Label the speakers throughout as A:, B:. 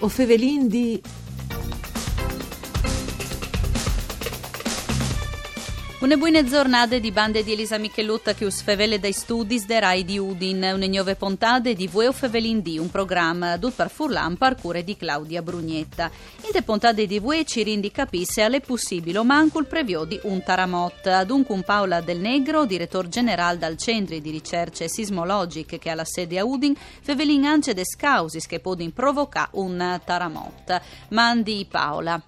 A: O fevelin di...
B: Une buone giornate di bande di Elisa Michelutta che usfevele dai studi de Rai di Udin, une nuove puntate di Vueo Fevelin di, un programma dut per Furlan parcure di Claudia Brugnetta. In te puntate di Vue ci rindi capisse alle possibile manco il previo di un taramot. Dunque un Paola Del Negro, direttore generale dal Centro di Ricerche Sismologiche che ha la sede a Udin, fevelin ance des causis che podin provocare un taramot. Mandi Paola.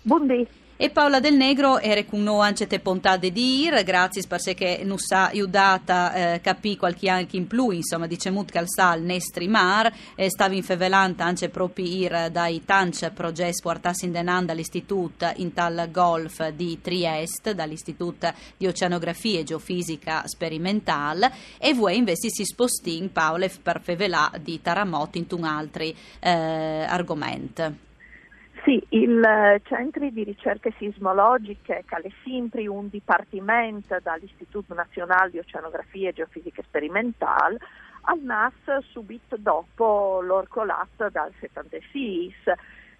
C: Buondì.
B: E Paola Del Negro era con noi anche te pontade di ir, grazie perché non sa aiutata eh, capì qualche anche in più, insomma, dice mut calsal nestri mar, e stava in fevelanta anche proprio ir dai tanci progetti portati in denanda all'istituto in tal golf di Trieste, dall'istituto di oceanografia e geofisica sperimentale, e voi invece si spostin Paola per fevelà di Taramot in un altri eh, argomenti.
C: Sì, il eh, Centro di Ricerche Sismologiche, sempre un dipartimento dall'Istituto Nazionale di Oceanografia e Geofisica Sperimentale, al NAS subito dopo l'orcolat dal 76,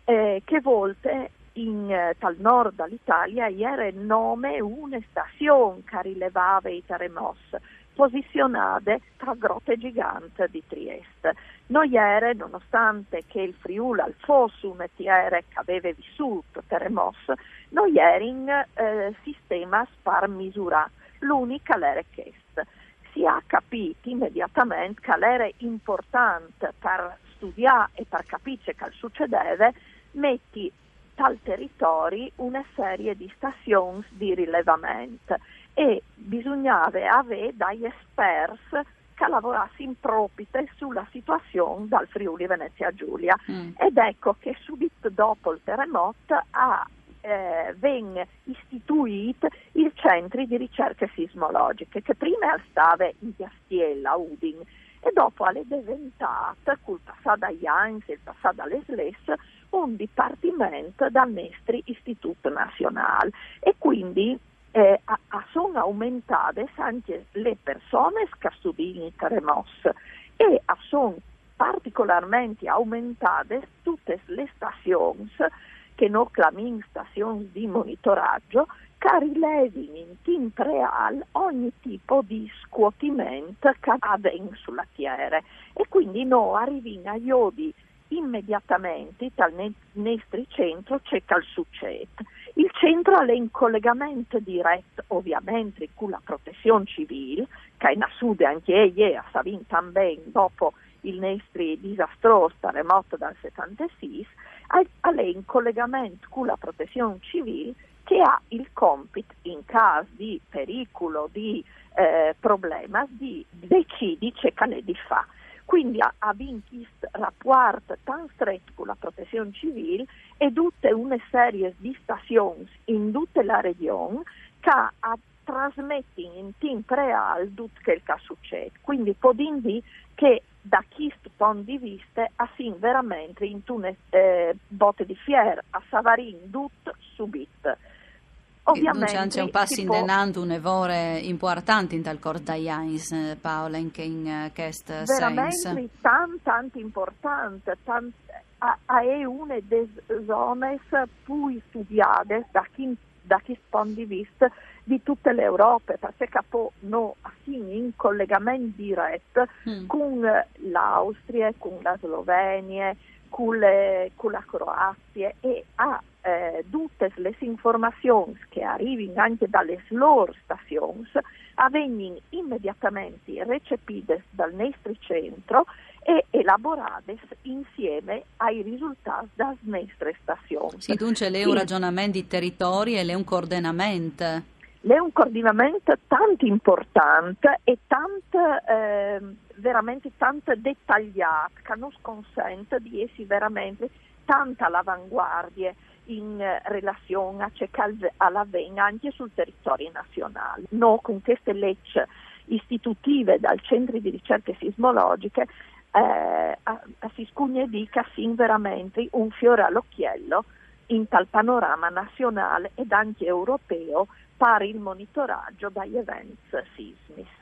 C: eh, che volte in eh, tal nord dall'Italia era nome una stazione che rilevava i terremoti posizionate tra grotte giganti di Trieste. Noiere, nonostante che il Friuli fosse un metiere che aveva vissuto terremoti, noiere in eh, sistema spar misura, l'unica l'era chest. Si è capito immediatamente che era importante per studiare e per capire che succedeva, metti tal territori una serie di stazioni di rilevamento e bisognava avere dagli esperti che lavorassero in propite sulla situazione dal Friuli Venezia Giulia mm. ed ecco che subito dopo il terremoto ha eh, venne istituito il centro di ricerche sismologiche che prima stava in Piastiella, Udin e dopo è diventato, col passato agli anni e il passato alle SLES, un dipartimento dal nostro Istituto Nazionale e quindi eh, a, a sono aumentate anche le persone che studiano i terremoti e a sono particolarmente aumentate tutte le stazioni che noi chiamiamo stazioni di monitoraggio che rilevino in tempo reale ogni tipo di scuotimento che avviene sulla Terra e quindi noi arriviamo a iodi immediatamente dal nostro centro c'è che succede. Il centro è in collegamento diretto ovviamente con la protezione civile, che è sud anche lei a Savin dopo il nostro disastroso terremoto del 76, in collegamento con la protezione civile che ha il compito in caso di pericolo, di eh, problema, di decidere che ne di fa. Quindi ha, vinto questo rapporto tan stretto con la protezione civile e tutte una serie di stazioni in tutta la regione che ha trasmettono in tempo reale tutto quel che succede. Quindi può dire che da questo punto di vista sin veramente in una eh, botte di fiera a Savarin tutto subito.
B: Ovviamente c'è un passo indenando un evore importante in tal corda Jais, eh, Paola, in che in questo
C: senso. Veramente tanto, tanto importante, tant, è una delle zone più studiate da chi, da chi punto di vista di tutta l'Europa, perché capo no, in collegamento diretto mm. con l'Austria, con la Slovenia, con, le, con la Croazia e ha eh, tutte le informazioni che arrivano anche dalle loro stazioni avvengono immediatamente recepite dal nostro centro e elaborate insieme ai risultati delle nostre stazioni.
B: Sì, dunque lei un ragionamento di territori e lei un coordinamento.
C: È un coordinamento tanto importante e tanto, eh, veramente tanto dettagliato che non consente di essere veramente tanta all'avanguardia in relazione a ciò che avviene anche sul territorio nazionale. No, con queste leggi istitutive dal Centro di Ricerche Sismologiche eh, si scugna di che sin veramente un fiore all'occhiello in tal panorama nazionale ed anche europeo per il monitoraggio dagli eventi sismici.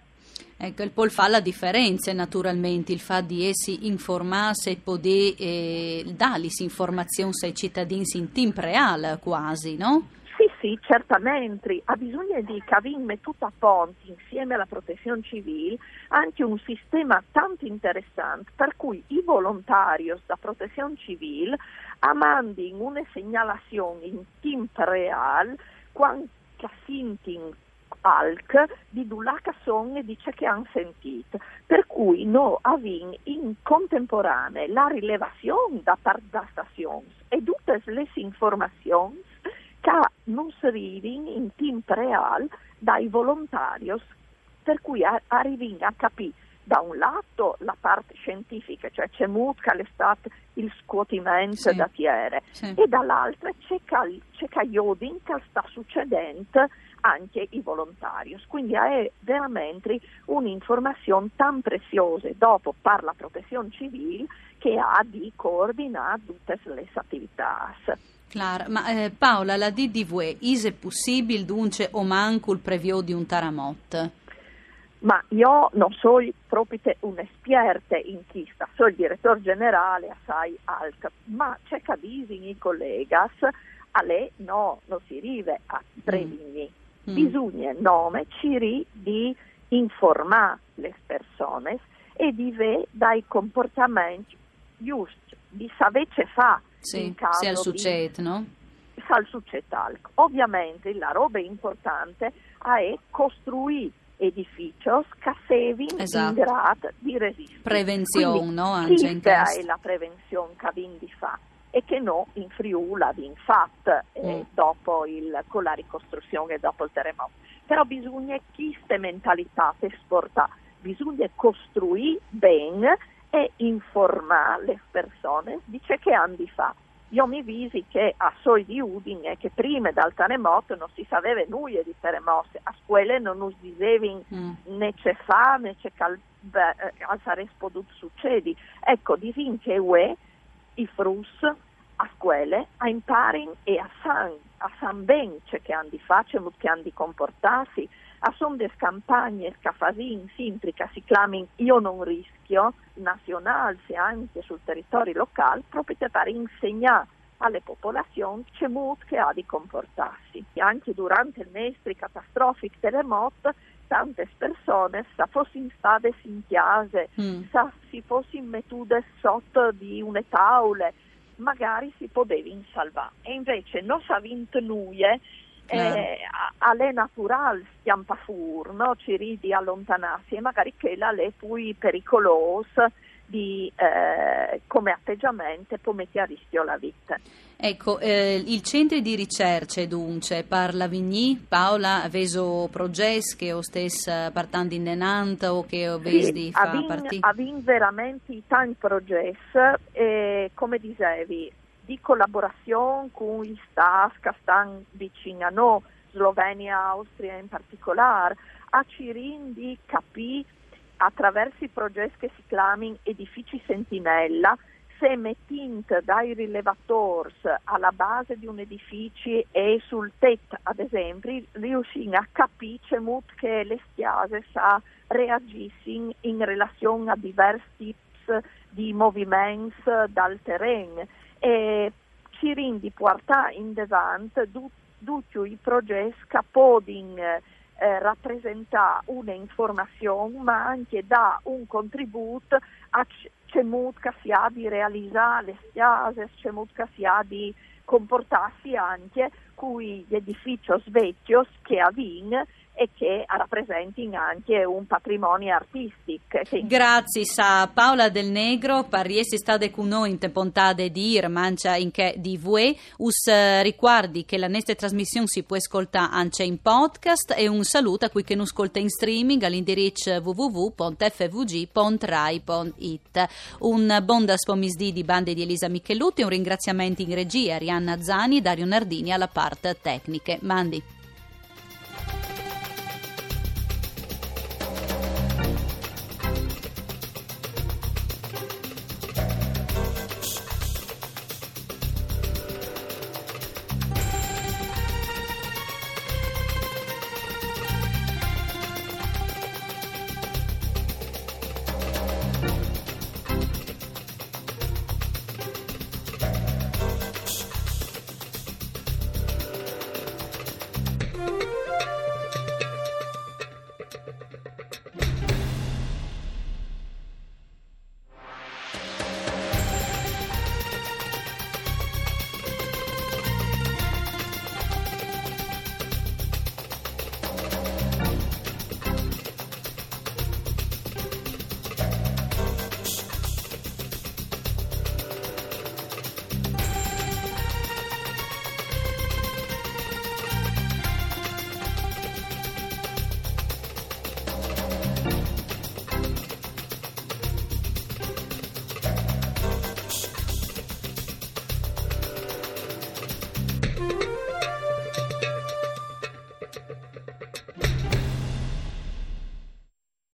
B: Ecco, il pol fa la differenza naturalmente, il fa di essi informarsi e poter eh, dare informazioni ai cittadini in tempo reale quasi, no?
C: Sì, sì, certamente. Ha bisogno di tutto a ponti insieme alla protezione civile anche un sistema tanto interessante per cui i volontari da protezione civile mandano una segnalazione in tempo reale quando sintono alc di Dulaca Song dice che hanno sentito, per cui noi abbiamo in contemporanea la rilevazione da parte della stazione e tutte le informazioni che non arrivano in tempo reale dai volontari, per cui arriviamo a capire da un lato la parte scientifica, cioè c'è Mutka, l'estate, il scuotimento sì. da tiere, sì. e dall'altra c'è, c'è Caiodin che sta succedendo anche i volontari. Quindi è veramente un'informazione tan preziosa dopo per la protezione civile che ha di coordinare tutte le attività.
B: Claro, ma eh, Paola, la DDV, è possibile dunque o manco il previo di un taramot?
C: Ma io non sono proprio un'esperta in chista, sono il direttore generale assai alto, ma c'è che i colleghi, a lei no, non si arriva a prevenire. Mm mm. bisogna nome ciri di informare le persone e di vedere dai comportamenti giusti, di sapere che fa
B: sì, in caso se al succede, no?
C: Se al succede Ovviamente la roba importante è costruire edifici che siano esatto. in grado di resistere.
B: Prevenzione,
C: Quindi,
B: no?
C: Anche in è la prevenzione che Vindi fa e che no in Friuli in FAT eh, mm. dopo il, con la ricostruzione e dopo il terremoto. Però bisogna che queste mentalità esportare, bisogna costruire bene e informare le persone di ciò che hanno di Io mi visi che a Soi di Udine, che prima dal terremoto non si sapeva nulla di terremoti, a scuole non si diceva mm. né c'è fa né c'è cal, eh, sarebbe potuto succedere. Ecco, disin che UE i frus a scuole a imparare e a san, a san ben ciò che hanno di fare, che hanno di comportarsi, a son des campagne sempre che si chiamano io non rischio, nazionali e anche sul territorio locale, proprio per insegnare alle popolazioni c'è che ha di comportarsi. E anche durante il mestri catastrofico terremoto tante persone se fossero state in chiase, mm. se si fossero mettute sotto di una tavola, magari si poteva salvare. E invece non si ha vinto nulla, eh, alle naturale stiamo fur, no? ci ridi allontanarsi e magari che la è più pericolosa di, eh, come atteggiamento può mettere a rischio la vita.
B: Ecco, eh, il centro di ricerca dunque parla Vigny, Paola, aveso progetti che o stessa partendo in denanta o che ho visto
C: di fare partire? Abbiamo veramente tanti progetti e come dicevi, collaborazione con gli staff che stanno vicino a noi, Slovenia, Austria in particolare, a Cirin di capire attraverso i progetti che si chiamano edifici sentinella, se mettint dai rilevatori alla base di un edificio e sul tetto, ad esempio, riusciamo a capire che le stiase sa reagiscono in relazione a diversi tipi di movimenti dal terreno e ci rende portare in davanti tutti i progetti possono eh, rappresenta un'informazione ma anche dà un contributo a c'è che si ha di realizzare le spiagge, c'è che si ha di comportarsi anche con gli edifici vecchi che avvin e che rappresentino anche un patrimonio artistico.
B: Grazie a Paola Del Negro, pariesi stade con noi in tempontade di Ir, mancia in che di Vue, us eh, ricordi che la nostra trasmissione si può ascoltare anche in podcast e un saluto a cui che non ascolta in streaming all'indirizzo www.fvg.rai.it. Un buon da spomisdi di bande di Elisa Michelutti, un ringraziamento in regia a Rianna Zani e Dario Nardini alla parte tecniche. Mandi.